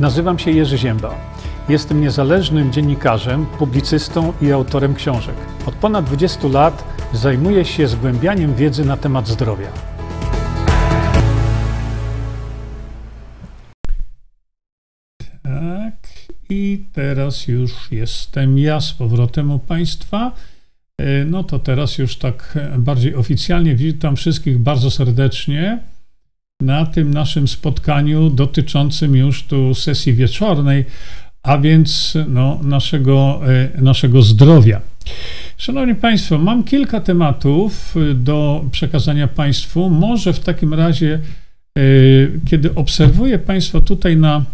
Nazywam się Jerzy Ziemba. Jestem niezależnym dziennikarzem, publicystą i autorem książek. Od ponad 20 lat zajmuję się zgłębianiem wiedzy na temat zdrowia. Tak, i teraz już jestem ja z powrotem u Państwa. E, no to teraz już tak bardziej oficjalnie witam wszystkich bardzo serdecznie na tym naszym spotkaniu dotyczącym już tu sesji wieczornej, a więc no, naszego, e, naszego zdrowia. Szanowni Państwo, mam kilka tematów e, do przekazania Państwu. Może w takim razie, e, kiedy obserwuję Państwa tutaj na,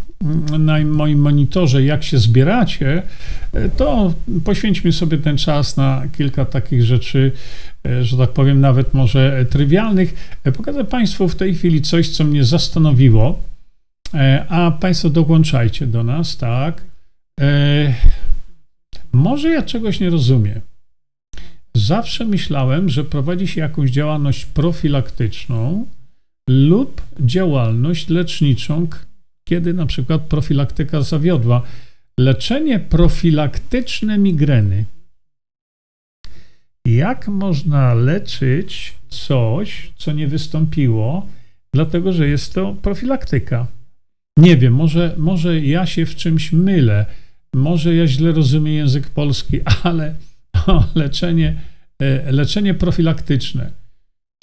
na moim monitorze, jak się zbieracie, to poświęćmy sobie ten czas na kilka takich rzeczy, że tak powiem, nawet może trywialnych. Pokażę Państwu w tej chwili coś, co mnie zastanowiło, a Państwo dołączajcie do nas, tak. Może ja czegoś nie rozumiem. Zawsze myślałem, że prowadzi się jakąś działalność profilaktyczną lub działalność leczniczą, kiedy na przykład profilaktyka zawiodła. Leczenie profilaktyczne migreny. Jak można leczyć coś, co nie wystąpiło, dlatego że jest to profilaktyka? Nie wiem, może, może ja się w czymś mylę, może ja źle rozumiem język polski, ale o, leczenie, e, leczenie profilaktyczne,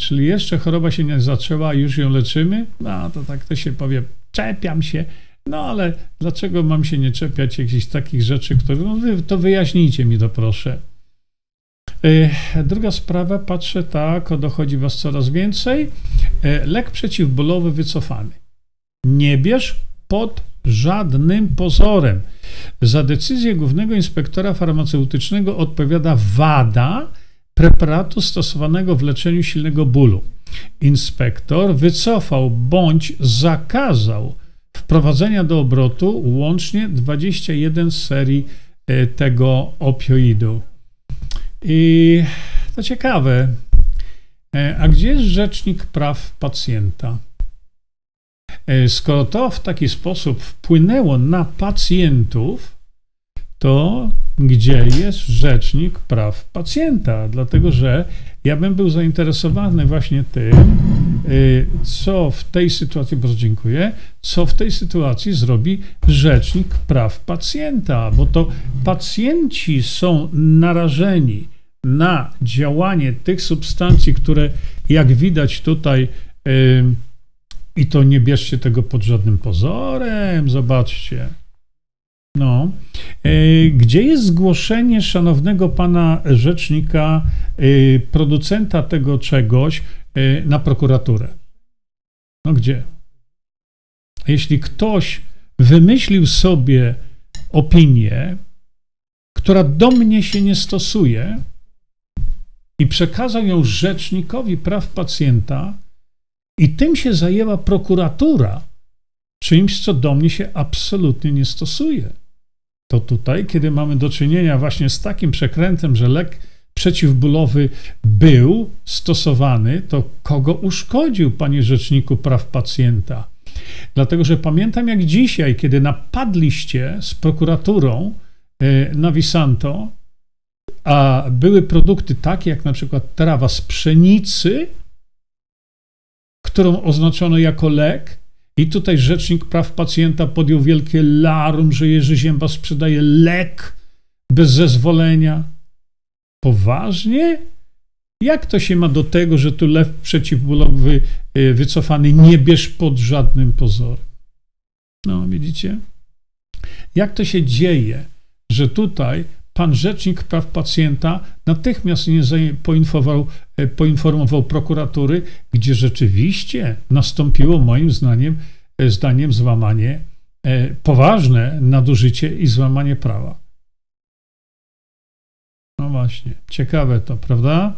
czyli jeszcze choroba się nie zaczęła, już ją leczymy, no to tak to się powie, czepiam się, no ale dlaczego mam się nie czepiać jakichś takich rzeczy, które, no wy, to wyjaśnijcie mi to proszę. E, druga sprawa, patrzę tak, dochodzi was coraz więcej. E, lek przeciwbólowy wycofany. Nie bierz pod żadnym pozorem. Za decyzję głównego inspektora farmaceutycznego odpowiada wada preparatu stosowanego w leczeniu silnego bólu. Inspektor wycofał bądź zakazał wprowadzenia do obrotu łącznie 21 serii e, tego opioidu. I to ciekawe. E, a gdzie jest rzecznik praw pacjenta? E, skoro to w taki sposób wpłynęło na pacjentów, to gdzie jest rzecznik praw pacjenta? Dlatego, że ja bym był zainteresowany właśnie tym, e, co w tej sytuacji, bardzo dziękuję, co w tej sytuacji zrobi rzecznik praw pacjenta, bo to pacjenci są narażeni na działanie tych substancji, które, jak widać tutaj, i to nie bierzcie tego pod żadnym pozorem, zobaczcie. No. E, gdzie jest zgłoszenie szanownego pana rzecznika, e, producenta tego czegoś e, na prokuraturę? No gdzie? Jeśli ktoś wymyślił sobie opinię, która do mnie się nie stosuje i przekazał ją rzecznikowi praw pacjenta, i tym się zajęła prokuratura, czymś, co do mnie się absolutnie nie stosuje. To tutaj, kiedy mamy do czynienia właśnie z takim przekrętem, że lek przeciwbólowy był stosowany, to kogo uszkodził, panie rzeczniku praw pacjenta? Dlatego, że pamiętam jak dzisiaj, kiedy napadliście z prokuraturą e, na Visanto, a były produkty takie jak na przykład trawa z pszenicy, którą oznaczono jako lek. I tutaj Rzecznik Praw Pacjenta podjął wielkie larum, że Jerzy Zięba sprzedaje lek bez zezwolenia. Poważnie? Jak to się ma do tego, że tu lew przeciwbólowy y, wycofany nie bierz pod żadnym pozorem? No, widzicie? Jak to się dzieje, że tutaj pan rzecznik praw pacjenta natychmiast nie poinformował, e, poinformował prokuratury, gdzie rzeczywiście nastąpiło moim zdaniem, e, zdaniem złamanie, e, poważne nadużycie i złamanie prawa. No właśnie, ciekawe to, prawda?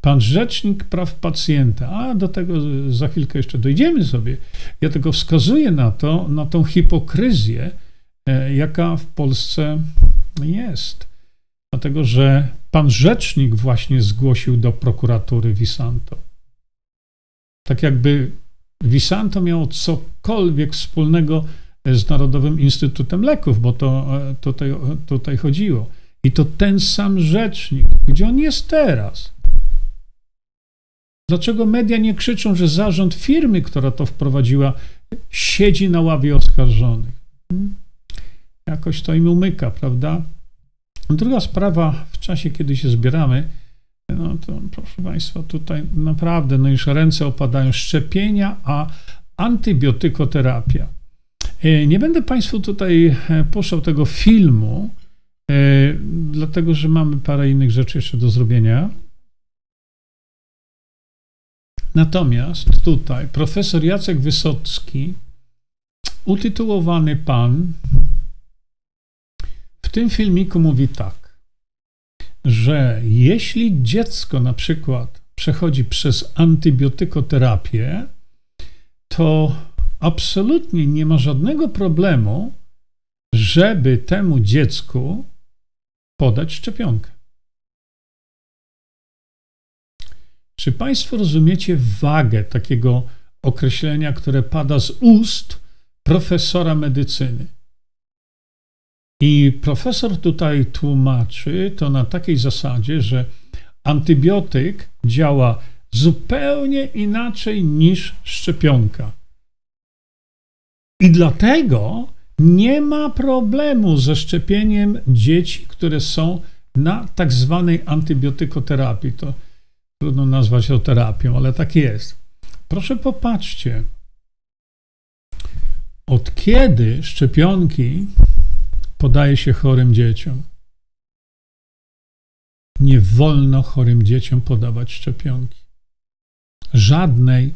Pan rzecznik praw pacjenta, a do tego za chwilkę jeszcze dojdziemy sobie. Ja tylko wskazuję na to, na tą hipokryzję, jaka w Polsce jest dlatego że pan rzecznik właśnie zgłosił do prokuratury Visanto. Tak jakby Visanto miało cokolwiek wspólnego z Narodowym Instytutem Leków, bo to e, tutaj, tutaj chodziło. I to ten sam rzecznik, gdzie on jest teraz. Dlaczego media nie krzyczą, że zarząd firmy, która to wprowadziła, siedzi na ławie oskarżonych? Hmm? Jakoś to im umyka, prawda? Druga sprawa, w czasie, kiedy się zbieramy, no to proszę Państwa, tutaj naprawdę, no już ręce opadają, szczepienia, a antybiotykoterapia. E, nie będę Państwu tutaj e, puszczał tego filmu, e, dlatego że mamy parę innych rzeczy jeszcze do zrobienia. Natomiast tutaj profesor Jacek Wysocki, utytułowany pan, tym filmiku mówi tak, że jeśli dziecko na przykład przechodzi przez antybiotykoterapię, to absolutnie nie ma żadnego problemu, żeby temu dziecku podać szczepionkę. Czy Państwo rozumiecie wagę takiego określenia, które pada z ust profesora medycyny? I profesor tutaj tłumaczy to na takiej zasadzie, że antybiotyk działa zupełnie inaczej niż szczepionka. I dlatego nie ma problemu ze szczepieniem dzieci, które są na tak zwanej antybiotykoterapii. To trudno nazwać to terapią, ale tak jest. Proszę popatrzcie, od kiedy szczepionki podaje się chorym dzieciom? Nie wolno chorym dzieciom podawać szczepionki. Żadnej.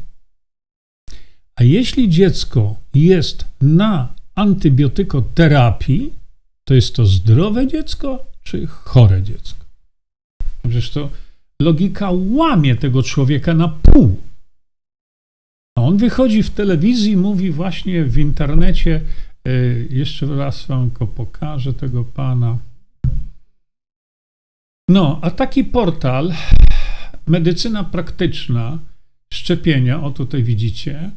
A jeśli dziecko jest na antybiotykoterapii, to jest to zdrowe dziecko czy chore dziecko? To logika łamie tego człowieka na pół. A on wychodzi w telewizji, mówi właśnie w internecie, jeszcze raz wam go pokażę, tego pana. No, a taki portal, medycyna praktyczna, szczepienia, o tutaj widzicie,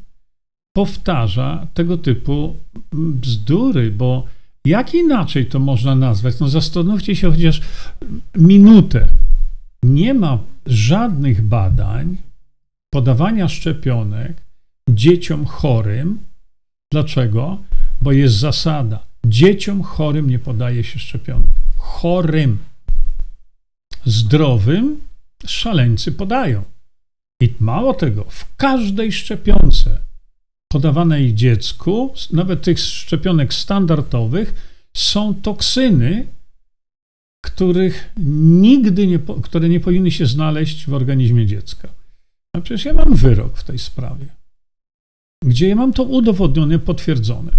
powtarza tego typu bzdury, bo jak inaczej to można nazwać? No zastanówcie się chociaż minutę nie ma żadnych badań podawania szczepionek dzieciom chorym. Dlaczego? Bo jest zasada. Dzieciom chorym nie podaje się szczepionek. Chorym. Zdrowym szaleńcy podają. I mało tego, w każdej szczepionce podawanej dziecku, nawet tych szczepionek standardowych, są toksyny, których nigdy nie, które nie powinny się znaleźć w organizmie dziecka. A przecież ja mam wyrok w tej sprawie, gdzie ja mam to udowodnione, potwierdzone.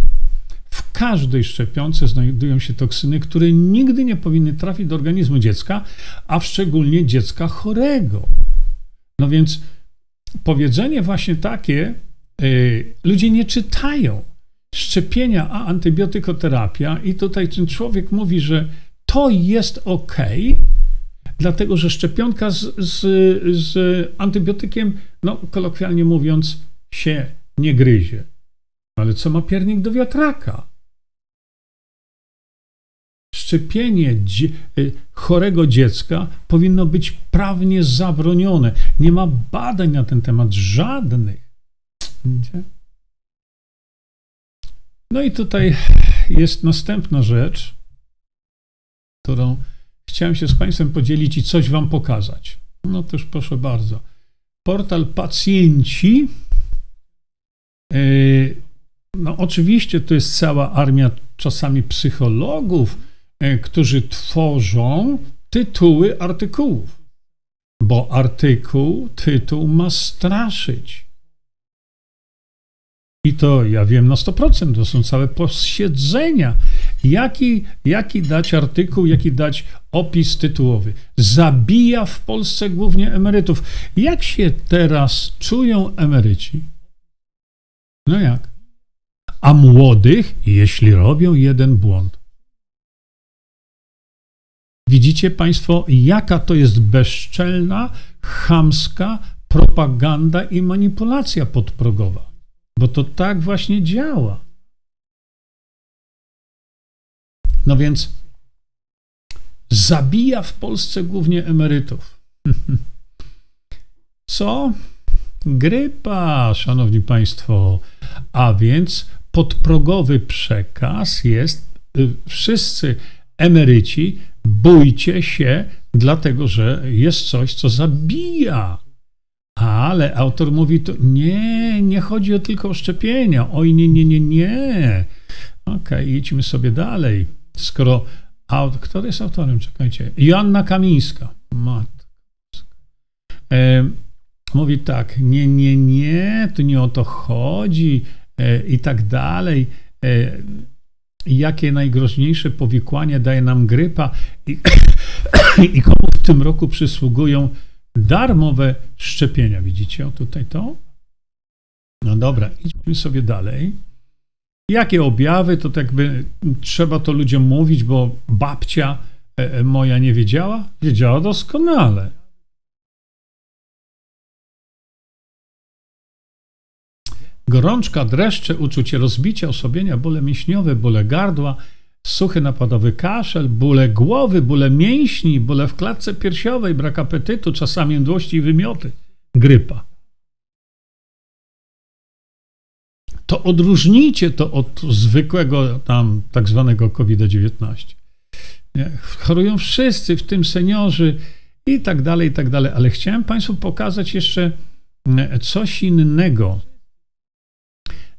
W każdej szczepionce znajdują się toksyny, które nigdy nie powinny trafić do organizmu dziecka, a szczególnie dziecka chorego. No więc powiedzenie właśnie takie, yy, ludzie nie czytają szczepienia, a antybiotykoterapia, i tutaj ten człowiek mówi, że to jest ok, dlatego że szczepionka z, z, z antybiotykiem, no kolokwialnie mówiąc, się nie gryzie. Ale co ma piernik do wiatraka? Szczepienie dzie y, chorego dziecka powinno być prawnie zabronione. Nie ma badań na ten temat żadnych. No i tutaj jest następna rzecz którą chciałem się z Państwem podzielić i coś Wam pokazać. No też proszę bardzo. Portal pacjenci. E, no, oczywiście to jest cała armia czasami psychologów, e, którzy tworzą tytuły artykułów, bo artykuł, tytuł ma straszyć. I to ja wiem na 100%, to są całe posiedzenia. Jaki, jaki dać artykuł, jaki dać opis tytułowy? Zabija w Polsce głównie emerytów. Jak się teraz czują emeryci? No jak? A młodych, jeśli robią jeden błąd. Widzicie Państwo, jaka to jest bezczelna, chamska propaganda i manipulacja podprogowa. Bo to tak właśnie działa. No więc zabija w Polsce głównie emerytów. Co? Grypa, szanowni państwo. A więc podprogowy przekaz jest y, wszyscy emeryci, bójcie się, dlatego że jest coś, co zabija. Ale autor mówi to nie, nie chodzi o tylko o szczepienia. Oj, nie, nie, nie, nie. Okej, okay, idźmy sobie dalej. Skoro kto jest autorem? Czekajcie. Joanna Kamińska. E, mówi tak, nie, nie, nie, tu nie o to chodzi i tak dalej. E, jakie najgroźniejsze powikłanie daje nam grypa i, i komu w tym roku przysługują darmowe szczepienia. Widzicie o tutaj to? No dobra, idźmy sobie dalej. Jakie objawy, to tak by trzeba to ludziom mówić, bo babcia e, e, moja nie wiedziała? Wiedziała doskonale. Gorączka, dreszcze, uczucie rozbicia, osobienia, bóle mięśniowe, bóle gardła, suchy napadowy kaszel, bóle głowy, bóle mięśni, bóle w klatce piersiowej, brak apetytu, czasami mdłości i wymioty, grypa. To odróżnijcie to od zwykłego tam tak zwanego COVID-19. Chorują wszyscy, w tym seniorzy i tak dalej, i tak dalej. Ale chciałem Państwu pokazać jeszcze e, coś innego.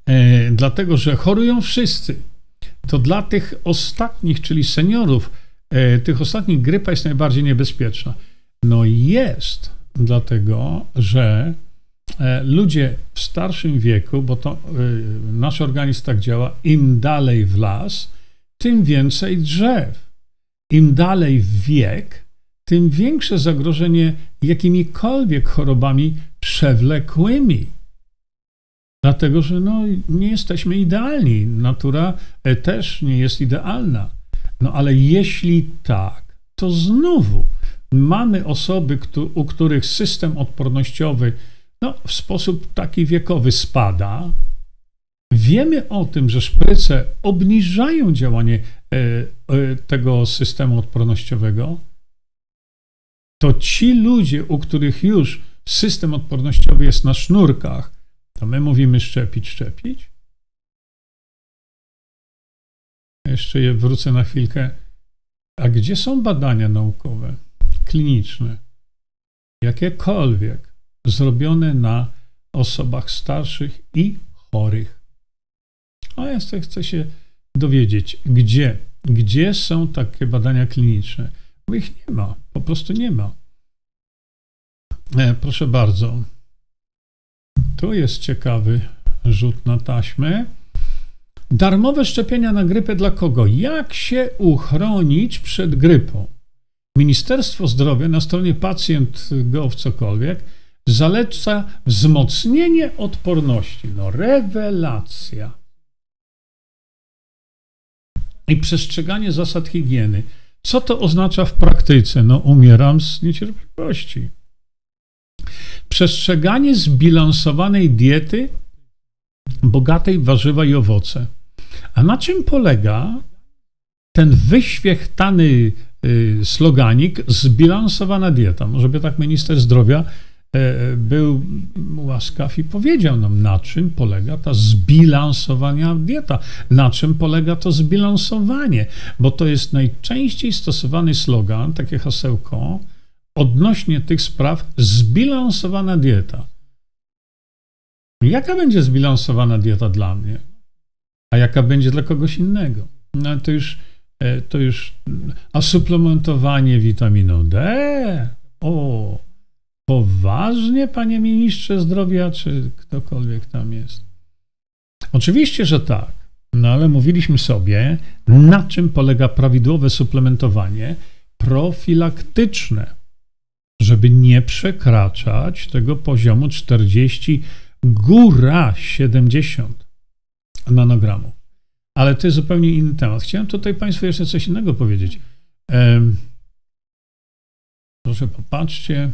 E, dlatego, że chorują wszyscy to dla tych ostatnich, czyli seniorów, e, tych ostatnich grypa jest najbardziej niebezpieczna. No jest, dlatego że e, ludzie w starszym wieku, bo to nasz organizm tak działa, im dalej w las, tym więcej drzew. Im dalej w wiek, tym większe zagrożenie jakimikolwiek chorobami przewlekłymi. Dlatego, że no, nie jesteśmy idealni. Natura e, też nie jest idealna. No ale jeśli tak, to znowu mamy osoby, u których system odpornościowy no, w sposób taki wiekowy spada. Wiemy o tym, że szpryce obniżają działanie e, e, tego systemu odpornościowego. To ci ludzie, u których już system odpornościowy jest na sznurkach, to my mówimy szczepić, szczepić. Jeszcze je wrócę na chwilkę. A gdzie są badania naukowe, kliniczne, jakiekolwiek, zrobione na osobach starszych i chorych? A ja chcę się dowiedzieć, gdzie, gdzie są takie badania kliniczne. Bo ich nie ma, po prostu nie ma. E, proszę bardzo. Tu jest ciekawy rzut na taśmę. Darmowe szczepienia na grypę dla kogo? Jak się uchronić przed grypą? Ministerstwo Zdrowia na stronie pacjent.gov cokolwiek zaleca wzmocnienie odporności. No rewelacja. I przestrzeganie zasad higieny. Co to oznacza w praktyce? No umieram z niecierpliwości. Przestrzeganie zbilansowanej diety bogatej w warzywa i owoce. A na czym polega ten wyświechtany y, sloganik zbilansowana dieta? Może by tak minister zdrowia e, był łaskaw i powiedział nam, na czym polega ta zbilansowana dieta, na czym polega to zbilansowanie, bo to jest najczęściej stosowany slogan, takie hasełko, odnośnie tych spraw zbilansowana dieta. Jaka będzie zbilansowana dieta dla mnie? A jaka będzie dla kogoś innego? No to już, e, to już, a suplementowanie witaminą D? O, poważnie, panie ministrze zdrowia, czy ktokolwiek tam jest? Oczywiście, że tak. No ale mówiliśmy sobie, na czym polega prawidłowe suplementowanie profilaktyczne żeby nie przekraczać tego poziomu 40, góra 70 nanogramów. Ale to jest zupełnie inny temat. Chciałem tutaj Państwu jeszcze coś innego powiedzieć. Proszę popatrzcie.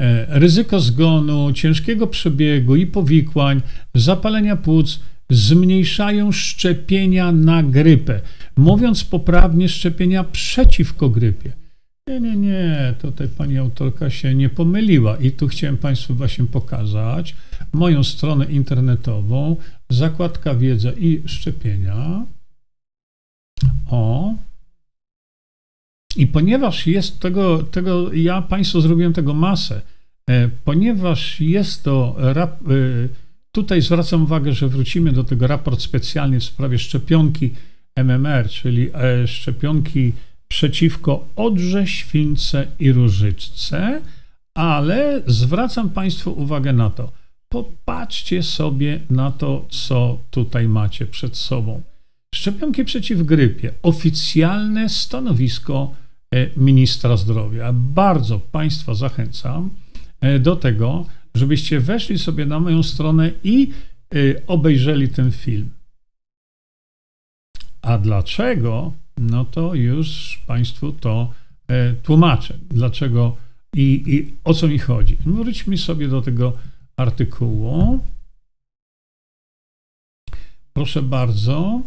E, ryzyko zgonu, ciężkiego przebiegu i powikłań, zapalenia płuc zmniejszają szczepienia na grypę. Mówiąc poprawnie, szczepienia przeciwko grypie. Nie, nie, nie, tutaj pani autorka się nie pomyliła i tu chciałem Państwu właśnie pokazać moją stronę internetową, zakładka wiedza i szczepienia. O. I ponieważ jest tego, tego ja Państwu zrobiłem tego masę, e, ponieważ jest to, e, tutaj zwracam uwagę, że wrócimy do tego raport specjalny w sprawie szczepionki MMR, czyli e, szczepionki przeciwko odrze, śwince i różyczce, ale zwracam Państwu uwagę na to. Popatrzcie sobie na to, co tutaj macie przed sobą. Szczepionki przeciw grypie. Oficjalne stanowisko e, ministra zdrowia. Bardzo Państwa zachęcam e, do tego, żebyście weszli sobie na moją stronę i e, obejrzeli ten film. A dlaczego? No to już Państwu to tłumaczę. Dlaczego i, i o co mi chodzi. Wróćmy sobie do tego artykułu. Proszę bardzo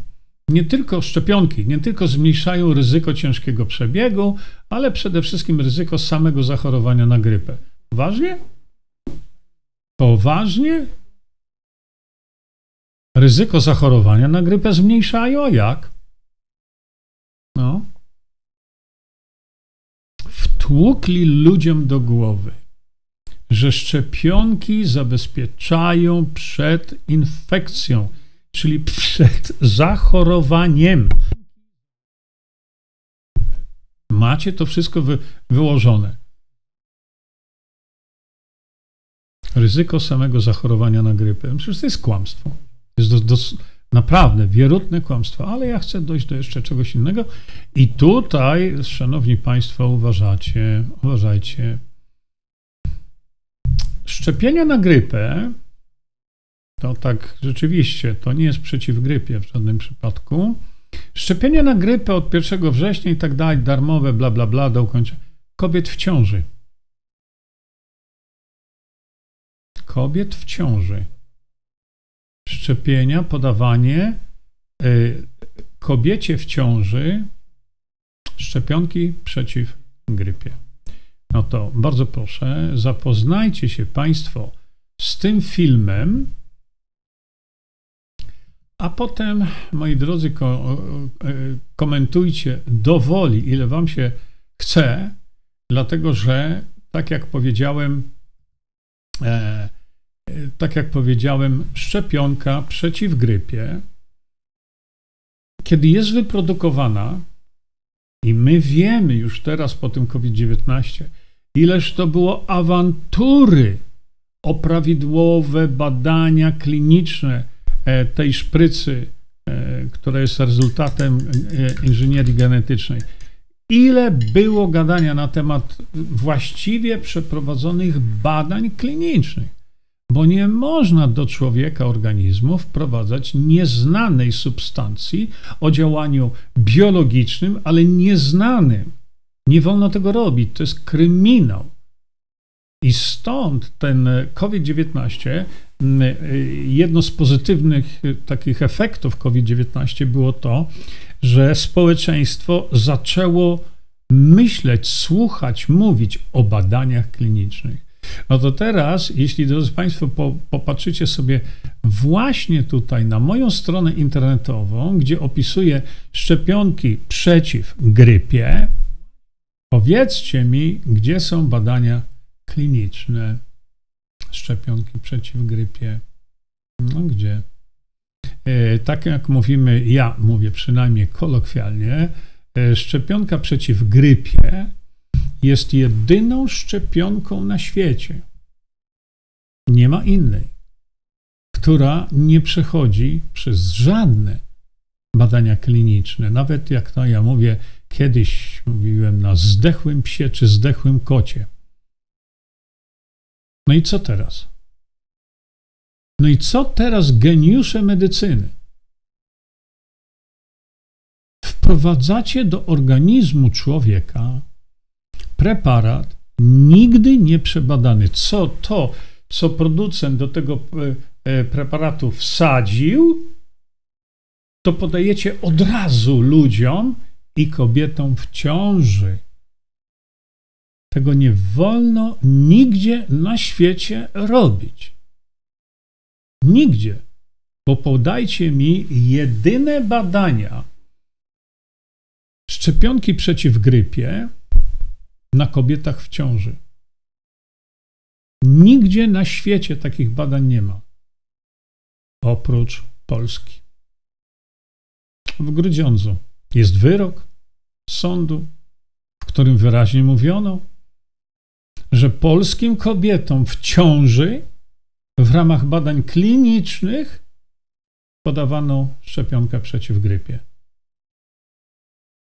nie tylko szczepionki, nie tylko zmniejszają ryzyko ciężkiego przebiegu, ale przede wszystkim ryzyko samego zachorowania na grypę. Poważnie? Poważnie? Ryzyko zachorowania na grypę zmniejszają, a jak? No. Wtłukli ludziom do głowy, że szczepionki zabezpieczają przed infekcją czyli przed zachorowaniem. Macie to wszystko wy, wyłożone. Ryzyko samego zachorowania na grypę. Przecież to jest kłamstwo. To jest do, do, naprawdę wierutne kłamstwo, ale ja chcę dojść do jeszcze czegoś innego. I tutaj, szanowni państwo, uważacie, uważajcie. Szczepienia na grypę to tak rzeczywiście, to nie jest przeciw grypie w żadnym przypadku. Szczepienia na grypę od 1 września i tak dalej, darmowe, bla, bla, bla, do ukończenia. Kobiet w ciąży. Kobiet w ciąży. Szczepienia, podawanie y, kobiecie w ciąży szczepionki przeciw grypie. No to bardzo proszę, zapoznajcie się Państwo z tym filmem, a potem, moi drodzy, e, komentujcie dowoli, ile wam się chce, dlatego że, tak jak powiedziałem, e, tak jak powiedziałem, szczepionka przeciw grypie, kiedy jest wyprodukowana, i my wiemy już teraz po tym COVID-19, ileż to było awantury o prawidłowe badania kliniczne, E, tej szprycy, e, która jest rezultatem e, inżynierii genetycznej. Ile było gadania na temat właściwie przeprowadzonych badań klinicznych? Bo nie można do człowieka organizmu wprowadzać nieznanej substancji o działaniu biologicznym, ale nieznanym. Nie wolno tego robić, to jest kryminał. I stąd ten COVID-19 jedno z pozytywnych y, takich efektów COVID-19 było to, że społeczeństwo zaczęło myśleć, słuchać, mówić o badaniach klinicznych. No to teraz, jeśli drodzy Państwo po, popatrzycie sobie właśnie tutaj na moją stronę internetową, gdzie opisuję szczepionki przeciw grypie, powiedzcie mi, gdzie są badania kliniczne szczepionki przeciw grypie. No gdzie? E, tak jak mówimy, ja mówię przynajmniej kolokwialnie, e, szczepionka przeciw grypie jest jedyną szczepionką na świecie. Nie ma innej, która nie przechodzi przez żadne badania kliniczne. Nawet jak to ja mówię, kiedyś mówiłem na zdechłym psie czy zdechłym kocie. No i co teraz? No i co teraz geniusze medycyny? Wprowadzacie do organizmu człowieka preparat nigdy nie przebadany. Co to, co producent do tego e, e, preparatu wsadził, to podajecie od razu ludziom i kobietom w ciąży. Tego nie wolno nigdzie na świecie robić. Nigdzie. Bo podajcie mi jedyne badania szczepionki przeciw grypie na kobietach w ciąży. Nigdzie na świecie takich badań nie ma. Oprócz Polski. W Grudziądzu jest wyrok sądu, w którym wyraźnie mówiono, że polskim kobietom w ciąży w ramach badań klinicznych podawano szczepionkę przeciw grypie.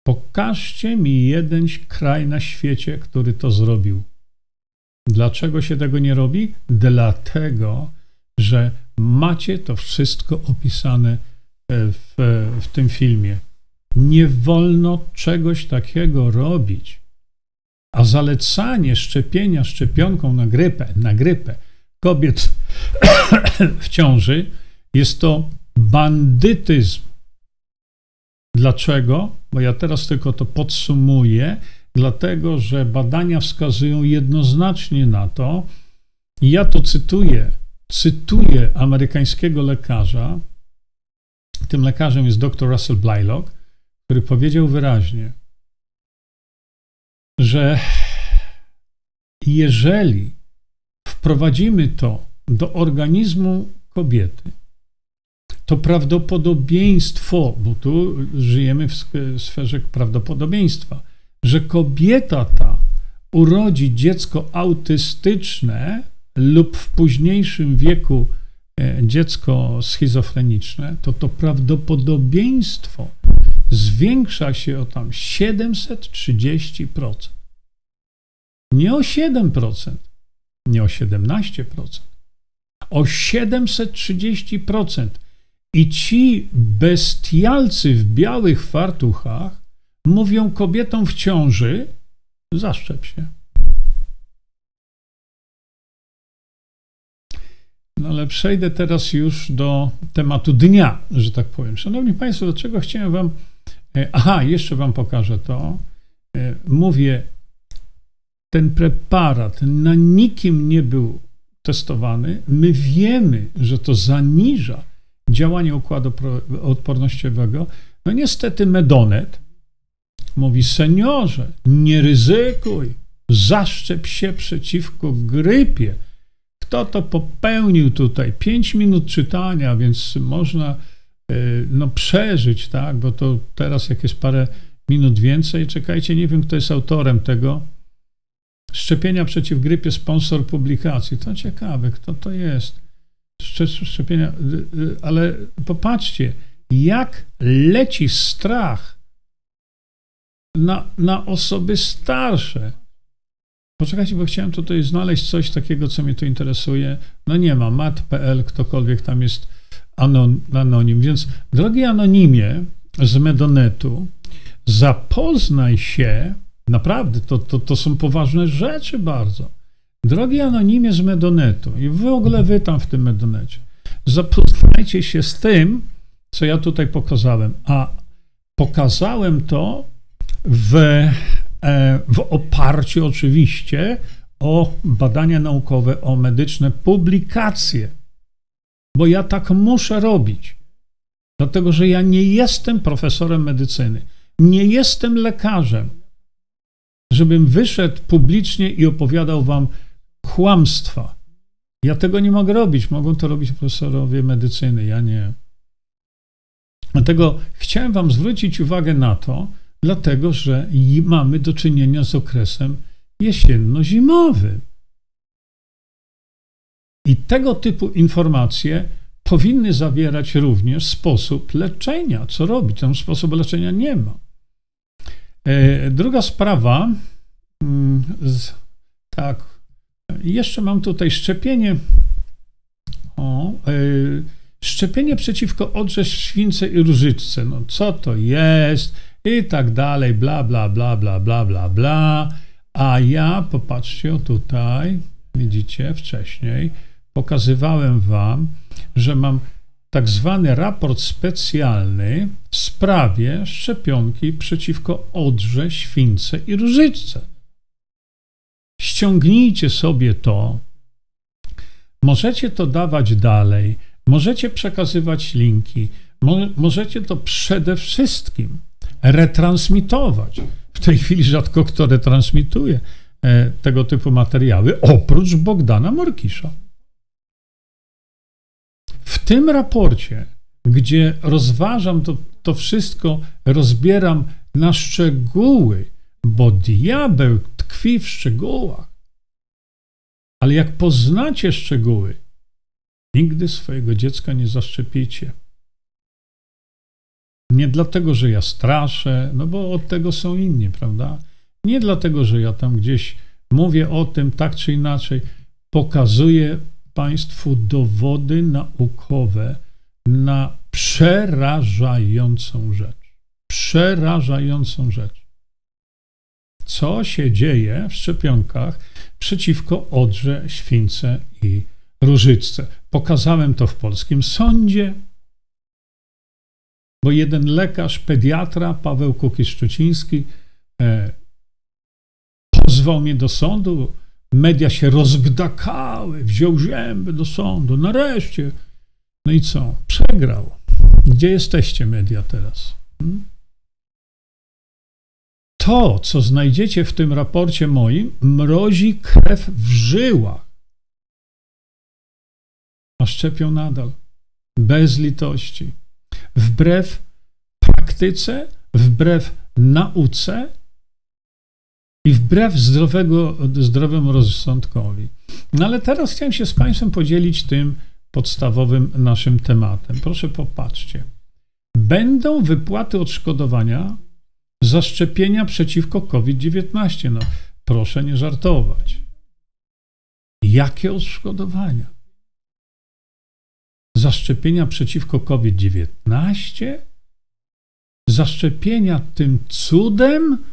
Pokażcie mi jeden kraj na świecie, który to zrobił. Dlaczego się tego nie robi? Dlatego, że macie to wszystko opisane e, w, w tym filmie. Nie wolno czegoś takiego robić. A zalecanie szczepienia szczepionką na grypę, na grypę kobiet w ciąży jest to bandytyzm. Dlaczego? Bo ja teraz tylko to podsumuję, dlatego że badania wskazują jednoznacznie na to, i ja to cytuję, cytuję amerykańskiego lekarza, tym lekarzem jest dr Russell Blylock, który powiedział wyraźnie, że jeżeli wprowadzimy to do organizmu kobiety, to prawdopodobieństwo, bo tu żyjemy w sferze prawdopodobieństwa, że kobieta ta urodzi dziecko autystyczne lub w późniejszym wieku e, dziecko schizofreniczne, to to prawdopodobieństwo zwiększa się o tam 730%. Nie o 7%, nie o 17%, o 730%. I ci bestialcy w białych fartuchach mówią kobietom w ciąży: zaszczep się. No ale przejdę teraz już do tematu dnia, że tak powiem. Szanowni Państwo, do czego chciałem Wam. E, aha, jeszcze Wam pokażę to. E, mówię, ten preparat na nikim nie był testowany. My wiemy, że to zaniża działanie układu odpornościowego. No niestety Medonet mówi, seniorze, nie ryzykuj, zaszczep się przeciwko grypie. Kto to popełnił tutaj? Pięć minut czytania, więc można y, no, przeżyć, tak? Bo to teraz jak jest parę minut więcej, czekajcie, nie wiem, kto jest autorem tego. Szczepienia przeciw grypie, sponsor publikacji. To ciekawe, kto to jest szczepienia, y, y, ale popatrzcie, jak leci strach na, na osoby starsze. Poczekajcie, bo chciałem tutaj znaleźć coś takiego, co mnie tu interesuje. No nie ma, mat.pl, ktokolwiek tam jest anon, anonim. Więc, drogi anonimie z Medonetu, zapoznaj się, naprawdę, to, to, to są poważne rzeczy bardzo Drogi anonimie z Medonetu i w ogóle wy tam w tym Medonecie, zapoznajcie się z tym, co ja tutaj pokazałem. A pokazałem to w, e, w oparciu oczywiście o badania naukowe, o medyczne publikacje. Bo ja tak muszę robić. Dlatego, że ja nie jestem profesorem medycyny, nie jestem lekarzem, żebym wyszedł publicznie i opowiadał wam kłamstwa. Ja tego nie mogę robić. Mogą to robić profesorowie medycyny, ja nie. Dlatego chciałem Wam zwrócić uwagę na to, dlatego że mamy do czynienia z okresem jesienno-zimowym. I tego typu informacje powinny zawierać również sposób leczenia. Co robić? Tam sposobu leczenia nie ma. E, druga sprawa, mm, tak, jeszcze mam tutaj szczepienie. O, yy, szczepienie przeciwko odrze, śwince i różyczce. No co to jest? I tak dalej, bla, bla, bla, bla, bla, bla, bla. A ja, popatrzcie, o tutaj, widzicie, wcześniej pokazywałem wam, że mam tak zwany raport specjalny w sprawie szczepionki przeciwko odrze, śwince i różyczce. Ściągnijcie sobie to. Możecie to dawać dalej, możecie przekazywać linki, mo możecie to przede wszystkim retransmitować. W tej chwili rzadko kto retransmituje e, tego typu materiały, oprócz Bogdana Morkisza. W tym raporcie, gdzie rozważam to, to wszystko, rozbieram na szczegóły, bo diabeł tkwi w szczegółach. Ale jak poznacie szczegóły, nigdy swojego dziecka nie zaszczepicie. Nie dlatego, że ja straszę, no bo od tego są inni, prawda? Nie dlatego, że ja tam gdzieś mówię o tym tak czy inaczej, pokazuję Państwu dowody naukowe na przerażającą rzecz. Przerażającą rzecz. Co się dzieje w szczepionkach przeciwko odrze, śwince i różyczce? Pokazałem to w polskim sądzie, bo jeden lekarz, pediatra, Paweł Kukiz-Szczuciński, e, pozwał mnie do sądu, media się rozgdakały, wziął zęby do sądu, nareszcie. No i co? Przegrał. Gdzie jesteście media teraz? Hmm? To, co znajdziecie w tym raporcie moim, mrozi krew w żyłach. A szczepią nadal. Bez litości. Wbrew praktyce, wbrew nauce, i wbrew zdrowego, zdrowemu rozsądkowi. No ale teraz chciałem się z Państwem podzielić tym podstawowym naszym tematem. Proszę popatrzcie. Będą wypłaty odszkodowania za szczepienia przeciwko COVID-19. No, proszę nie żartować. Jakie odszkodowania? Za szczepienia przeciwko COVID-19? Zaszczepienia tym cudem,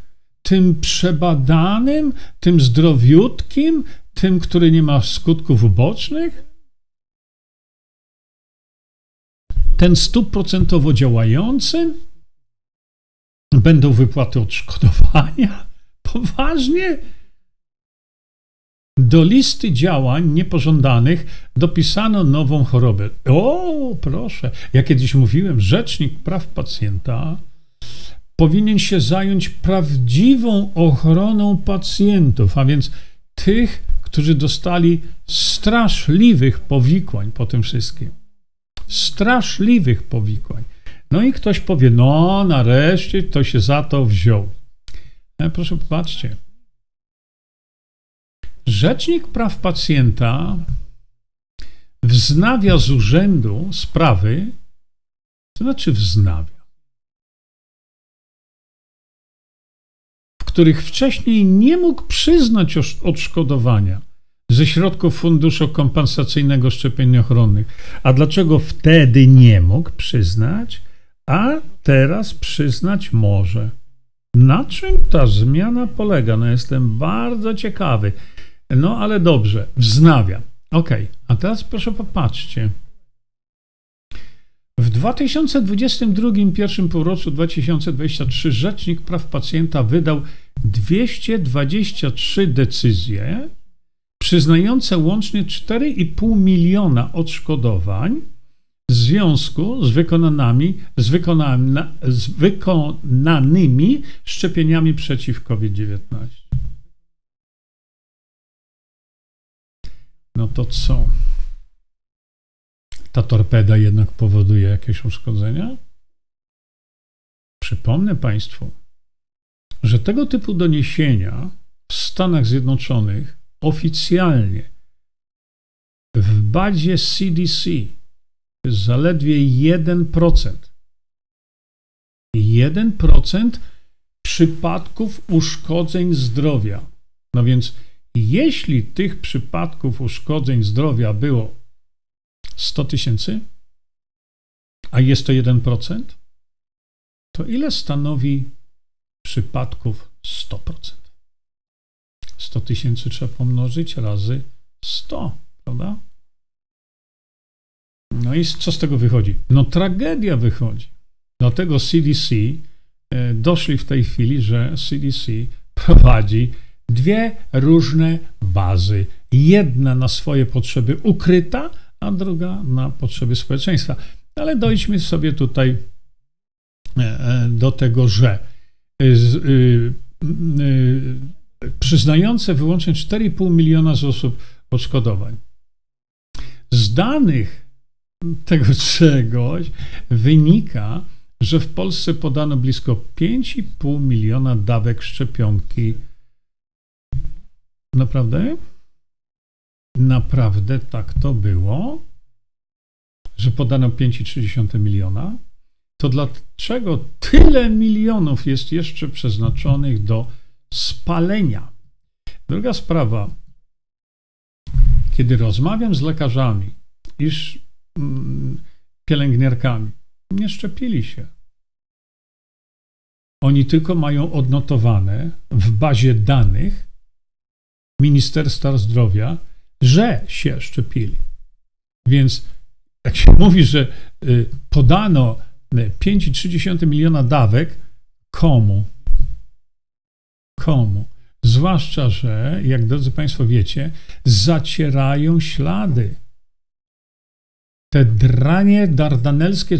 tym przebadanym, tym zdrowiutkim, tym, który nie ma skutków ubocznych? Ten stuprocentowo działającym? Będą wypłaty odszkodowania? Poważnie? Do listy działań niepożądanych dopisano nową chorobę. O, proszę. Ja kiedyś mówiłem, rzecznik praw pacjenta powinien się zająć prawdziwą ochroną pacjentów, a więc tych, którzy dostali straszliwych powikłań po tym wszystkim. Straszliwych powikłań. No i ktoś powie, no nareszcie to się za to wziął. E, proszę popatrzcie. Rzecznik praw pacjenta wznawia z urzędu sprawy, to znaczy wznawia których wcześniej nie mógł przyznać odszkodowania ze środków Funduszu Kompensacyjnego Szczepień Ochronnych. A dlaczego wtedy nie mógł przyznać, a teraz przyznać może? Na czym ta zmiana polega? No jestem bardzo ciekawy. No ale dobrze, wznawiam. Ok, a teraz proszę popatrzcie. W 2022 pierwszym półroczu 2023 Rzecznik Praw Pacjenta wydał 223 decyzje przyznające łącznie 4,5 miliona odszkodowań w związku z wykonanymi, z, wykona, z wykonanymi szczepieniami przeciw COVID-19. No to co? ta torpeda jednak powoduje jakieś uszkodzenia? Przypomnę Państwu, że tego typu doniesienia w Stanach Zjednoczonych oficjalnie w bazie CDC jest zaledwie 1%. 1% przypadków uszkodzeń zdrowia. No więc, jeśli tych przypadków uszkodzeń zdrowia było 100 tysięcy, a jest to 1%, to ile stanowi przypadków 100%? 100 tysięcy trzeba pomnożyć razy 100, prawda? No i co z tego wychodzi? No tragedia wychodzi. Dlatego CDC e, doszli w tej chwili, że CDC prowadzi dwie różne bazy. Jedna na swoje potrzeby ukryta, a druga na potrzeby społeczeństwa. Ale dojdźmy sobie tutaj e, e, do tego, że przyznające wyłącznie 4,5 miliona osób odszkodowań. Z danych tego czegoś wynika, że w Polsce podano blisko 5,5 miliona dawek szczepionki. Naprawdę? Naprawdę tak to było? Że podano 5,3 miliona? To dlaczego tyle milionów jest jeszcze przeznaczonych do spalenia? Druga sprawa. Kiedy rozmawiam z lekarzami, iż pielęgniarkami, nie szczepili się. Oni tylko mają odnotowane w bazie danych Ministerstwa Zdrowia, że się szczepili. Więc jak się mówi, że y, podano 5,3 miliona dawek, komu? Komu? Zwłaszcza, że, jak drodzy Państwo wiecie, zacierają ślady te dranie dardanelskie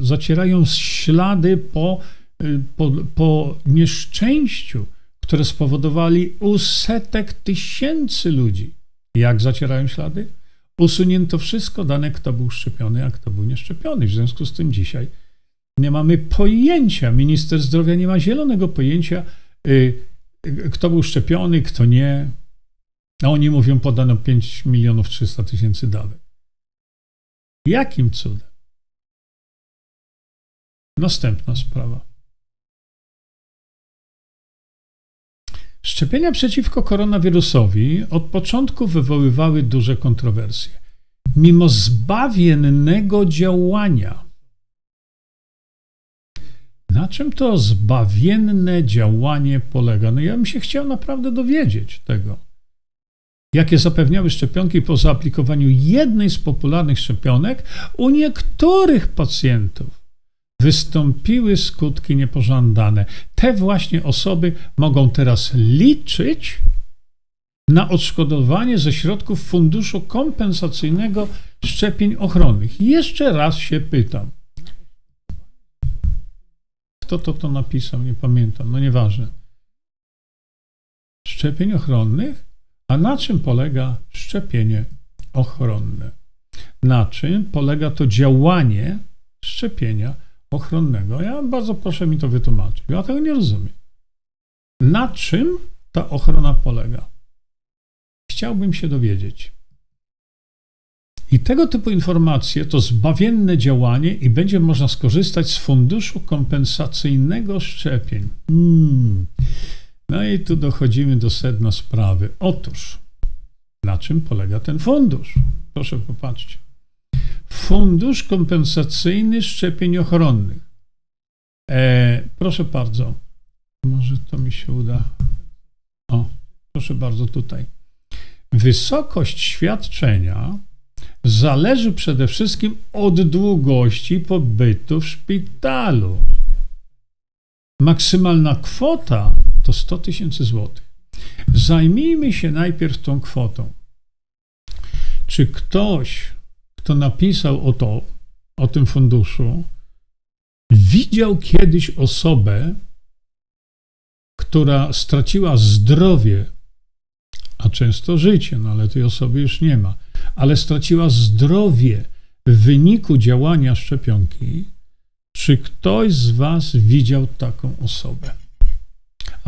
zacierają ślady po, y, po, po nieszczęściu, które spowodowali u setek tysięcy ludzi. Jak zacierają ślady? Usunięto wszystko, dane kto był szczepiony, a kto był nieszczepiony. W związku z tym dzisiaj nie mamy pojęcia, minister zdrowia nie ma zielonego pojęcia, y, y, kto był szczepiony, kto nie. A oni mówią, podano 5 milionów 300 tysięcy dawek. Jakim cudem? Następna sprawa. Szczepienia przeciwko koronawirusowi od początku wywoływały duże kontrowersje. Mimo zbawiennego działania. Na czym to zbawienne działanie polega? No ja bym się chciał naprawdę dowiedzieć tego jakie zapewniały szczepionki po zaaplikowaniu jednej z popularnych szczepionek, u niektórych pacjentów wystąpiły skutki niepożądane. Te właśnie osoby mogą teraz liczyć na odszkodowanie ze środków Funduszu Kompensacyjnego Szczepień Ochronnych. Jeszcze raz się pytam. Kto to to napisał? Nie pamiętam. No nieważne. Szczepień ochronnych? A na czym polega szczepienie ochronne? Na czym polega to działanie szczepienia ochronnego? Ja bardzo proszę mi to wytłumaczyć. Ja tego nie rozumiem. Na czym ta ochrona polega? Chciałbym się dowiedzieć. I tego typu informacje to zbawienne działanie i będzie można skorzystać z funduszu kompensacyjnego szczepień. Hmm. No i tu dochodzimy do sedna sprawy. Otóż, na czym polega ten fundusz? Proszę popatrzcie. Fundusz kompensacyjny szczepień ochronnych. E, proszę bardzo. Może to mi się uda. O, proszę bardzo, tutaj. Wysokość świadczenia zależy przede wszystkim od długości pobytu w szpitalu. Maksymalna kwota to 100 tysięcy złotych. Zajmijmy się najpierw tą kwotą. Czy ktoś, kto napisał o to, o tym funduszu, widział kiedyś osobę, która straciła zdrowie, a często życie, no ale tej osoby już nie ma, ale straciła zdrowie w wyniku działania szczepionki, czy ktoś z Was widział taką osobę?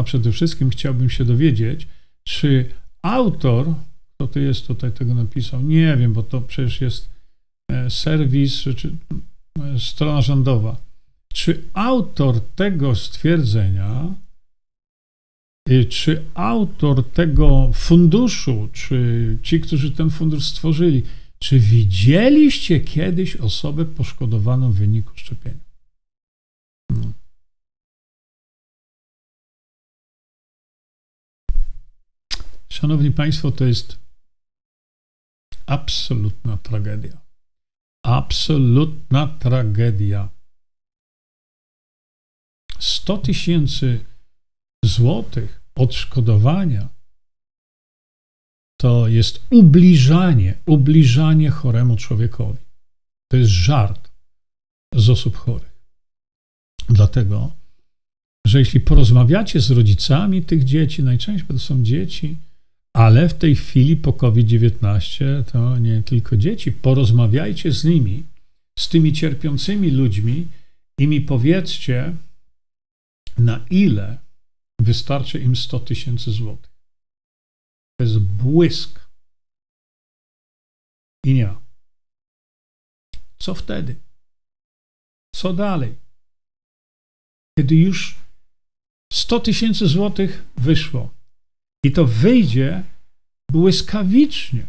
A przede wszystkim chciałbym się dowiedzieć, czy autor, kto to jest tutaj tego napisał, nie wiem, bo to przecież jest e, serwis, czy e, strona rządowa. Czy autor tego stwierdzenia, e, czy autor tego funduszu, czy ci, którzy ten fundusz stworzyli, czy widzieliście kiedyś osobę poszkodowaną w wyniku szczepienia? Szanowni Państwo, to jest absolutna tragedia. absolutna tragedia. 100 tysięcy złotych odszkodowania to jest ubliżanie, ubliżanie choremu człowiekowi. To jest żart z osób chorych. Dlatego, że jeśli porozmawiacie z rodzicami tych dzieci, najczęściej to są dzieci, ale w tej chwili po COVID-19 to nie tylko dzieci, porozmawiajcie z nimi, z tymi cierpiącymi ludźmi i mi powiedzcie, na ile wystarczy im 100 tysięcy złotych. To jest błysk. I nie. Co wtedy? Co dalej? Kiedy już 100 tysięcy złotych wyszło i to wyjdzie błyskawicznie,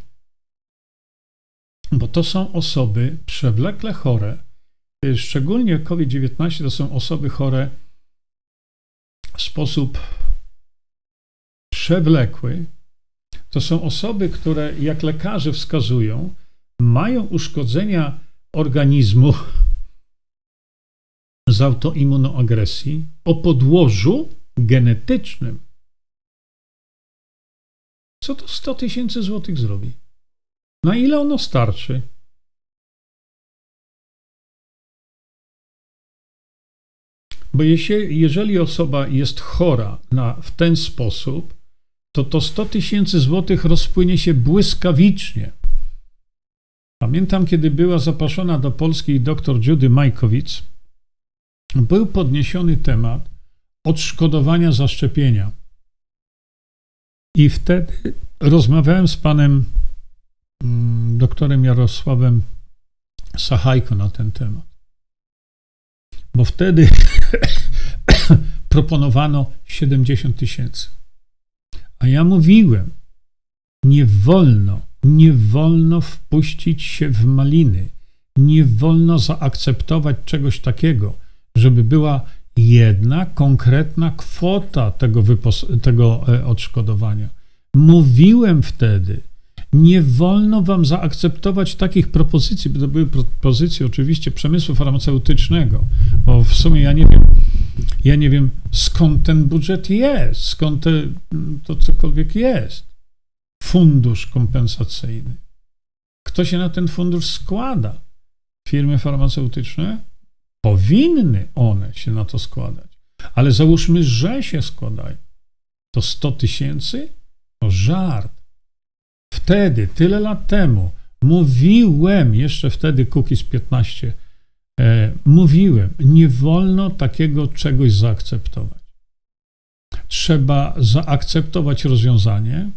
bo to są osoby przewlekle chore, szczególnie COVID-19 to są osoby chore w sposób przewlekły, to są osoby, które, jak lekarze wskazują, mają uszkodzenia organizmu z autoimmunoagresji o podłożu genetycznym. Co to 100 tysięcy złotych zrobi? Na ile ono starczy? Bo jeśli, jeżeli osoba jest chora na, w ten sposób, to to 100 tysięcy złotych rozpłynie się błyskawicznie. Pamiętam, kiedy była zaproszona do Polski dr Judy Majkowicz, był podniesiony temat odszkodowania zaszczepienia. I wtedy rozmawiałem z panem mm, doktorem Jarosławem Sachajko na ten temat. Bo wtedy proponowano 70 tysięcy. A ja mówiłem, nie wolno, nie wolno wpuścić się w maliny, nie wolno zaakceptować czegoś takiego, żeby była jedna konkretna kwota tego, tego e, odszkodowania. Mówiłem wtedy, nie wolno wam zaakceptować takich propozycji, bo to były propozycje oczywiście przemysłu farmaceutycznego, bo w sumie ja nie wiem, ja nie wiem skąd ten budżet jest, skąd te, to cokolwiek jest. Fundusz kompensacyjny. Kto się na ten fundusz składa? Firmy farmaceutyczne? Powinny one się na to składać. Ale załóżmy, że się składają. To 100 tysięcy? To żart. Wtedy, tyle lat temu, mówiłem, jeszcze wtedy Cookies 15, e, mówiłem, nie wolno takiego czegoś zaakceptować. Trzeba zaakceptować rozwiązanie,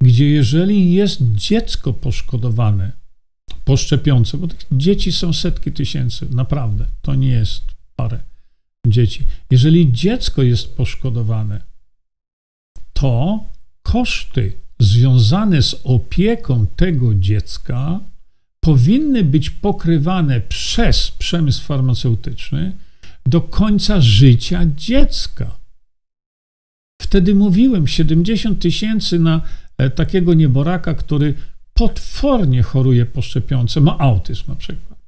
gdzie jeżeli jest dziecko poszkodowane po szczepionce, bo tych dzieci są setki tysięcy, naprawdę, to nie jest parę dzieci. Jeżeli dziecko jest poszkodowane, to koszty związane z opieką tego dziecka powinny być pokrywane przez przemysł farmaceutyczny do końca życia dziecka. Wtedy mówiłem 70 tysięcy na e, takiego nieboraka, który potwornie choruje po szczepionce, ma autyzm na przykład.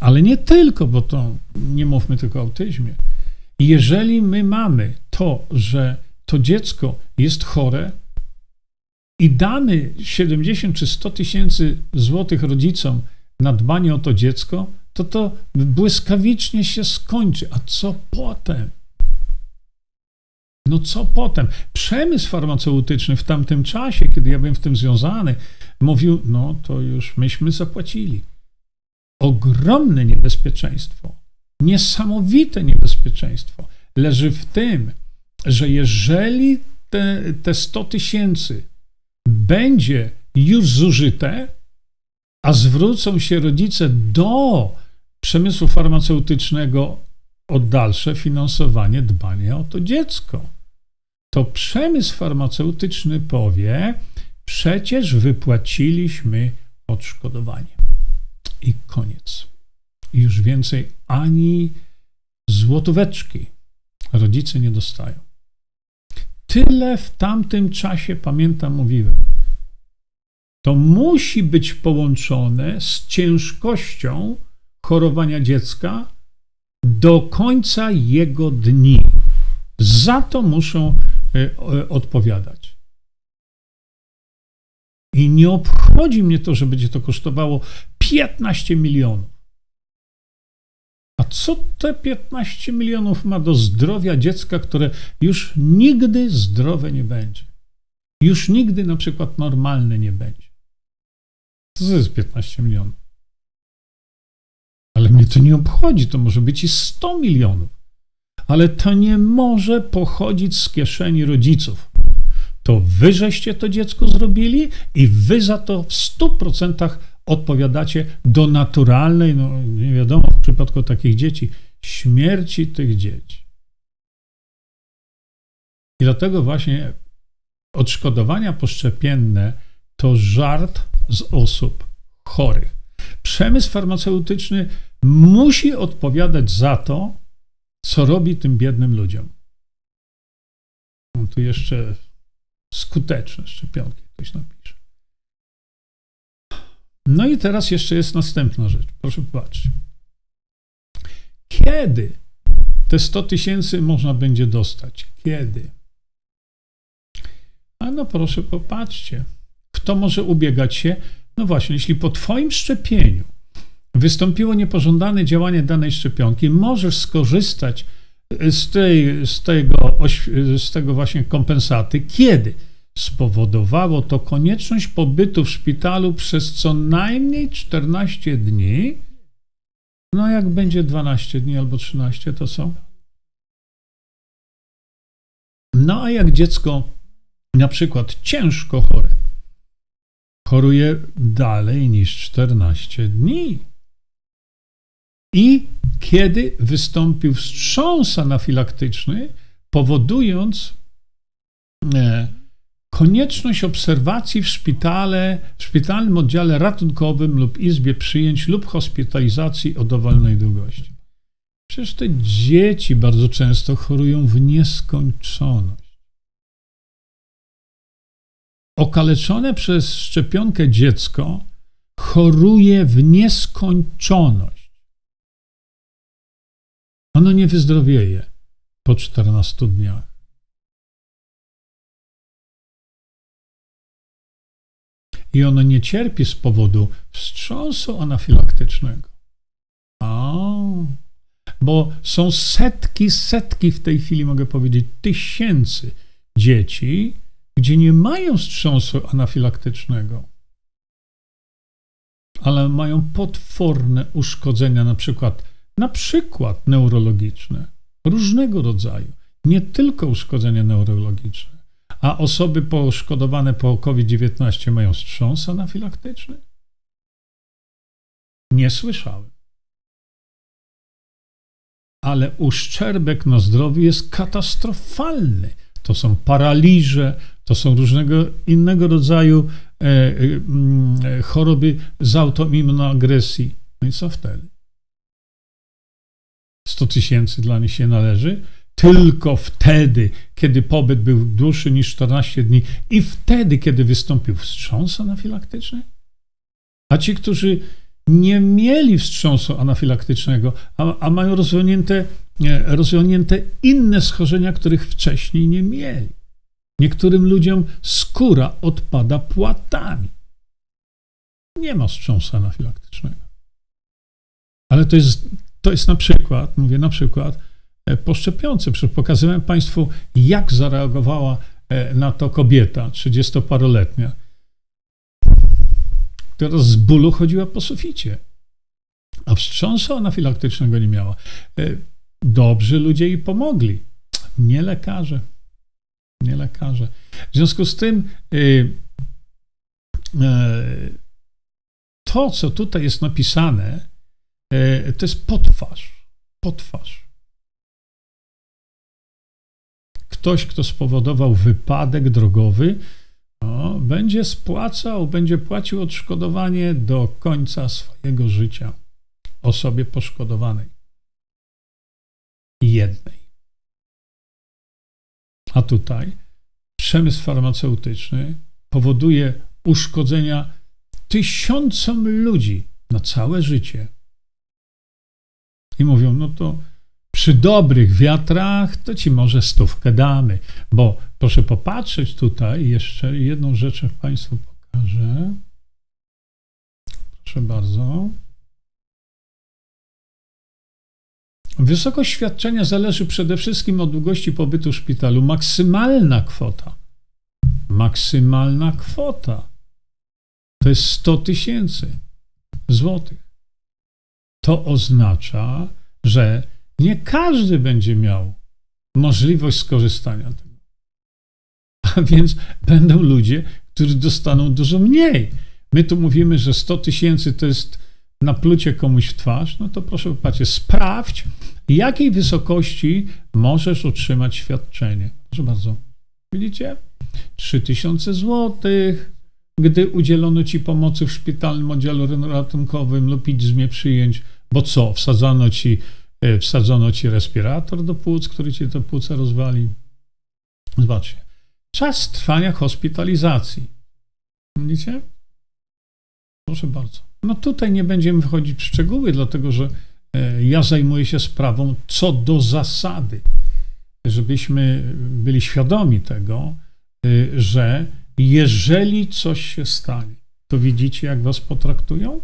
Ale nie tylko, bo to nie mówmy tylko o autyzmie. Jeżeli my mamy to, że to dziecko jest chore i damy 70 czy 100 tysięcy złotych rodzicom na dbanie o to dziecko, to to błyskawicznie się skończy. A co potem? No co potem? Przemysł farmaceutyczny w tamtym czasie, kiedy ja byłem w tym związany, mówił, no to już myśmy zapłacili. Ogromne niebezpieczeństwo, niesamowite niebezpieczeństwo leży w tym, że jeżeli te, te 100 tysięcy będzie już zużyte, a zwrócą się rodzice do przemysłu farmaceutycznego o dalsze finansowanie dbania o to dziecko, to przemysł farmaceutyczny powie: przecież wypłaciliśmy odszkodowanie. I koniec. I już więcej ani złotóweczki rodzice nie dostają. Tyle w tamtym czasie, pamiętam, mówiłem. to musi być połączone z ciężkością chorowania dziecka do końca jego dni. Za to muszą odpowiadać. I nie obchodzi mnie to, że będzie to kosztowało 15 milionów. A co te 15 milionów ma do zdrowia dziecka, które już nigdy zdrowe nie będzie? Już nigdy na przykład normalne nie będzie. Co to jest 15 milionów? Ale mnie to nie obchodzi, to może być i 100 milionów. Ale to nie może pochodzić z kieszeni rodziców. To wy żeście to dziecko zrobili i wy za to w 100% odpowiadacie do naturalnej, no nie wiadomo w przypadku takich dzieci, śmierci tych dzieci. I dlatego właśnie odszkodowania poszczepienne to żart z osób chorych. Przemysł farmaceutyczny musi odpowiadać za to, co robi tym biednym ludziom. Mam tu jeszcze skuteczne szczepionki, ktoś napisze. No i teraz jeszcze jest następna rzecz. Proszę popatrzeć. Kiedy te 100 tysięcy można będzie dostać? Kiedy? A no proszę popatrzcie. Kto może ubiegać się? No właśnie, jeśli po Twoim szczepieniu wystąpiło niepożądane działanie danej szczepionki, możesz skorzystać z, tej, z, tego, z tego właśnie kompensaty. Kiedy? Spowodowało to konieczność pobytu w szpitalu przez co najmniej 14 dni. No, jak będzie 12 dni albo 13, to są. No, a jak dziecko na przykład ciężko chore, choruje dalej niż 14 dni. I kiedy wystąpił wstrząs anafilaktyczny, powodując e, konieczność obserwacji w szpitale, w szpitalnym oddziale ratunkowym lub izbie przyjęć lub hospitalizacji o dowolnej długości. Przecież te dzieci bardzo często chorują w nieskończoność. Okaleczone przez szczepionkę dziecko choruje w nieskończoność. Ono nie wyzdrowieje po 14 dniach. i ono nie cierpi z powodu wstrząsu anafilaktycznego. A, bo są setki, setki w tej chwili, mogę powiedzieć, tysięcy dzieci, gdzie nie mają wstrząsu anafilaktycznego, ale mają potworne uszkodzenia, na przykład, na przykład neurologiczne, różnego rodzaju, nie tylko uszkodzenia neurologiczne a osoby poszkodowane po COVID-19 mają wstrząs anafilaktyczny? Nie słyszałem. Ale uszczerbek na zdrowiu jest katastrofalny. To są paraliże, to są różnego innego rodzaju e, e, mm, choroby z autoimmunoagresji. No i co wtedy? 100 tysięcy dla nich się należy, tylko wtedy, kiedy pobyt był dłuższy niż 14 dni i wtedy, kiedy wystąpił wstrząs anafilaktyczny? A ci, którzy nie mieli wstrząsu anafilaktycznego, a, a mają rozwinięte, rozwinięte inne schorzenia, których wcześniej nie mieli. Niektórym ludziom skóra odpada płatami. Nie ma wstrząsu anafilaktycznego. Ale to jest, to jest na przykład, mówię na przykład, E, po szczepionce. Pokazywałem Państwu, jak zareagowała e, na to kobieta, 30-paroletnia, która z bólu chodziła po suficie, a wstrząsu anafilaktycznego nie miała. E, dobrzy ludzie jej pomogli, nie lekarze. Nie lekarze. W związku z tym to, co tutaj jest napisane, to jest potwarz. Potwarz. ktoś, kto spowodował wypadek drogowy, no, będzie spłacał, będzie płacił odszkodowanie do końca swojego życia osobie poszkodowanej. Jednej. A tutaj przemysł farmaceutyczny powoduje uszkodzenia tysiącom ludzi na całe życie. I mówią, no to przy dobrych wiatrach to ci może stówkę damy, bo proszę popatrzeć tutaj, jeszcze jedną rzecz Państwu pokażę. Proszę bardzo. Wysokość świadczenia zależy przede wszystkim od długości pobytu w szpitalu. Maksymalna kwota, maksymalna kwota to jest 100 tysięcy złotych. To oznacza, że nie każdy będzie miał możliwość skorzystania z tego. A więc będą ludzie, którzy dostaną dużo mniej. My tu mówimy, że 100 tysięcy to jest na plucie komuś w twarz, no to proszę popatrzcie, sprawdź, jakiej wysokości możesz otrzymać świadczenie. Proszę bardzo. Widzicie? 3000 złotych, gdy udzielono ci pomocy w szpitalnym oddziale ratunkowym lub izmie przyjęć, bo co, wsadzano ci, e, wsadzono ci respirator do płuc, który ci te płuca rozwali. Zobaczcie. Czas trwania hospitalizacji. Widzicie? Proszę bardzo. No tutaj nie będziemy wchodzić w szczegóły, dlatego że e, ja zajmuję się sprawą co do zasady, żebyśmy byli świadomi tego, e, że jeżeli coś się stanie, to widzicie, jak was potraktują?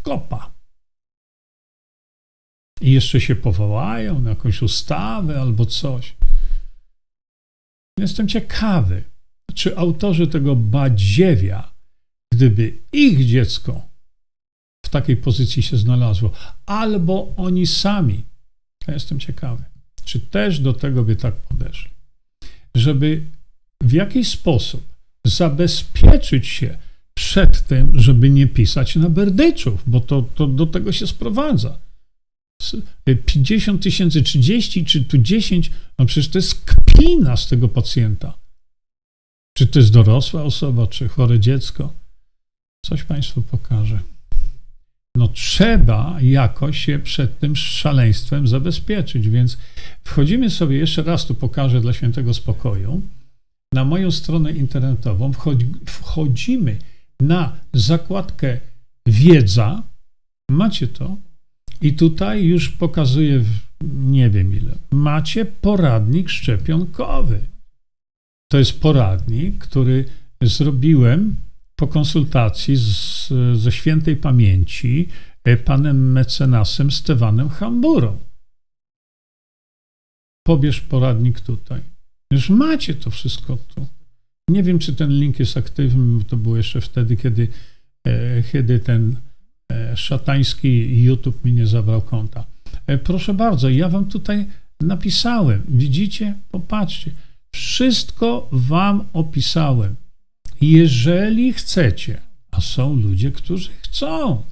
Skopa. I jeszcze się powołają na jakąś ustawę albo coś. Jestem ciekawy, czy autorzy tego badziewia, gdyby ich dziecko w takiej pozycji się znalazło, albo oni sami, ja jestem ciekawy, czy też do tego by tak podeszli, żeby w jakiś sposób zabezpieczyć się przed tym, żeby nie pisać na berdyczów, bo to, to do tego się sprowadza. 50 tysięcy, 30 czy tu 10, no przecież to jest kpina z tego pacjenta. Czy to jest dorosła osoba, czy chore dziecko? Coś Państwu pokażę. No trzeba jakoś się przed tym szaleństwem zabezpieczyć, więc wchodzimy sobie, jeszcze raz tu pokażę dla świętego spokoju, na moją stronę internetową, wchodzimy na zakładkę wiedza, macie to, i tutaj już pokazuję, nie wiem ile, macie poradnik szczepionkowy. To jest poradnik, który zrobiłem po konsultacji z, ze świętej pamięci e, panem mecenasem Stewanem Hamburą. Pobierz poradnik tutaj. Już macie to wszystko tu. Nie wiem, czy ten link jest aktywny, to było jeszcze wtedy, kiedy, e, kiedy ten e, szatański YouTube mi nie zabrał konta. E, proszę bardzo, ja wam tutaj napisałem. Widzicie? Popatrzcie. Wszystko wam opisałem. Jeżeli chcecie, a są ludzie, którzy chcą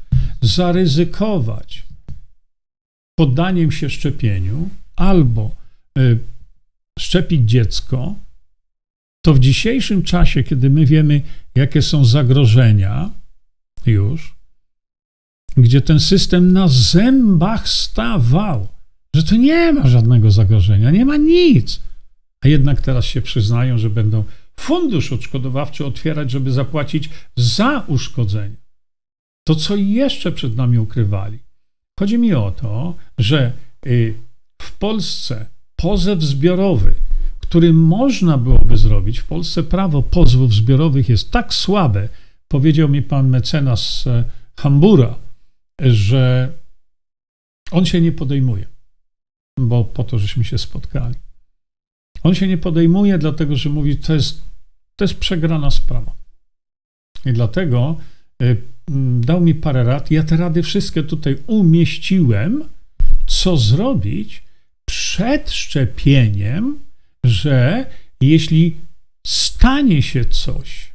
zaryzykować poddaniem się szczepieniu albo szczepić dziecko, to w dzisiejszym czasie, kiedy my wiemy, jakie są zagrożenia już, gdzie ten system na zębach stawał, że to nie ma żadnego zagrożenia, nie ma nic. A jednak teraz się przyznają, że będą fundusz odszkodowawczy otwierać, żeby zapłacić za uszkodzenie. To, co jeszcze przed nami ukrywali. Chodzi mi o to, że y, w Polsce pozew zbiorowy, który można byłoby zrobić. W Polsce prawo pozwów zbiorowych jest tak słabe, powiedział mi pan mecenas e, Hambura, że on się nie podejmuje, bo po to, żeśmy się spotkali. On się nie podejmuje, dlatego że mówi, to jest, to jest przegrana sprawa. I dlatego y, dał mi parę rad. Ja te rady wszystkie tutaj umieściłem, co zrobić, przed szczepieniem, że jeśli stanie się coś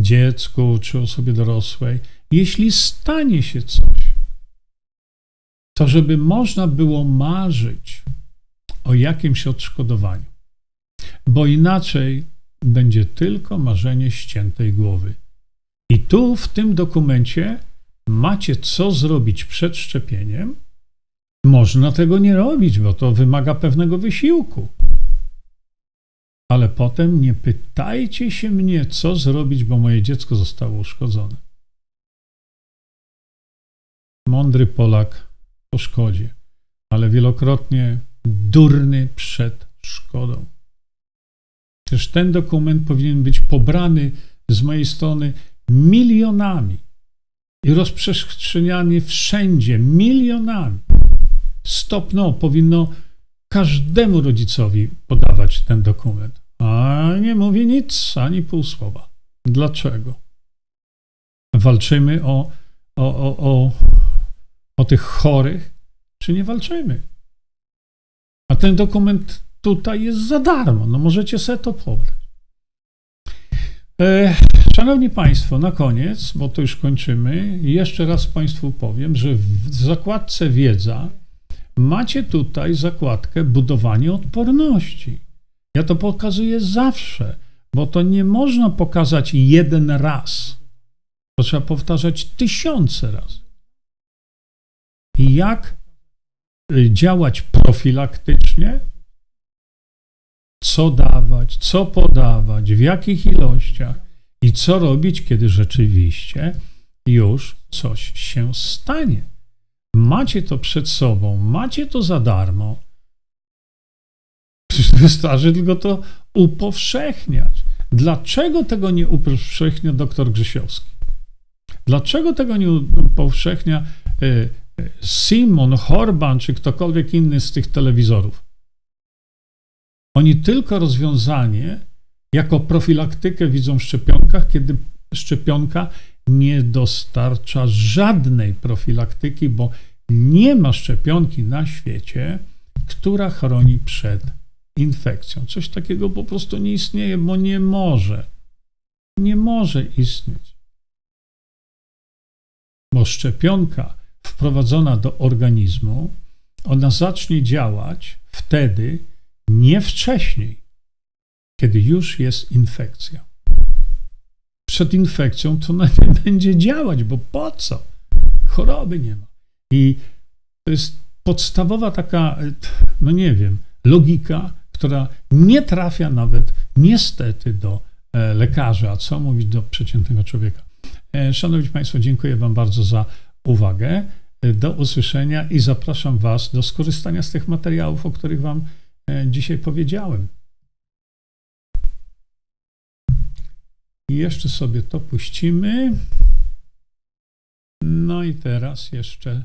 dziecku czy osobie dorosłej, jeśli stanie się coś, to żeby można było marzyć o jakimś odszkodowaniu, bo inaczej będzie tylko marzenie ściętej głowy. I tu w tym dokumencie macie co zrobić przed szczepieniem, można tego nie robić, bo to wymaga pewnego wysiłku. Ale potem nie pytajcie się mnie, co zrobić, bo moje dziecko zostało uszkodzone. Mądry Polak po szkodzie, ale wielokrotnie durny przed szkodą. Przecież ten dokument powinien być pobrany z mojej strony milionami i rozprzestrzeniany wszędzie milionami. Stopno powinno każdemu rodzicowi podawać ten dokument. A nie mówi nic, ani pół słowa. Dlaczego? Walczymy o, o, o, o, o tych chorych, czy nie walczymy? A ten dokument tutaj jest za darmo. No możecie sobie to pobrać. E, szanowni Państwo, na koniec, bo to już kończymy, jeszcze raz Państwu powiem, że w zakładce wiedza macie tutaj zakładkę budowanie odporności. Ja to pokazuję zawsze, bo to nie można pokazać jeden raz. To trzeba powtarzać tysiące razy. I jak y, działać profilaktycznie, co dawać, co podawać, w jakich ilościach i co robić, kiedy rzeczywiście już coś się stanie. Macie to przed sobą, macie to za darmo. Wystarczy tylko to upowszechniać. Dlaczego tego nie upowszechnia doktor Grzesiowski? Dlaczego tego nie upowszechnia y, y, Simon, Horban czy ktokolwiek inny z tych telewizorów? Oni tylko rozwiązanie jako profilaktykę widzą w szczepionkach, kiedy szczepionka nie dostarcza żadnej profilaktyki, bo nie ma szczepionki na świecie, która chroni przed infekcją. Coś takiego po prostu nie istnieje, bo nie może. Nie może istnieć. Bo szczepionka wprowadzona do organizmu, ona zacznie działać wtedy, nie wcześniej, kiedy już jest infekcja. Przed infekcją to nie będzie działać, bo po co? Choroby nie ma. I to jest podstawowa taka, no nie wiem, logika, która nie trafia nawet niestety do e, lekarza, co mówić do przeciętnego człowieka. E, szanowni Państwo, dziękuję Wam bardzo za uwagę. E, do usłyszenia i zapraszam Was do skorzystania z tych materiałów, o których Wam dzisiaj powiedziałem. I jeszcze sobie to puścimy. No i teraz jeszcze.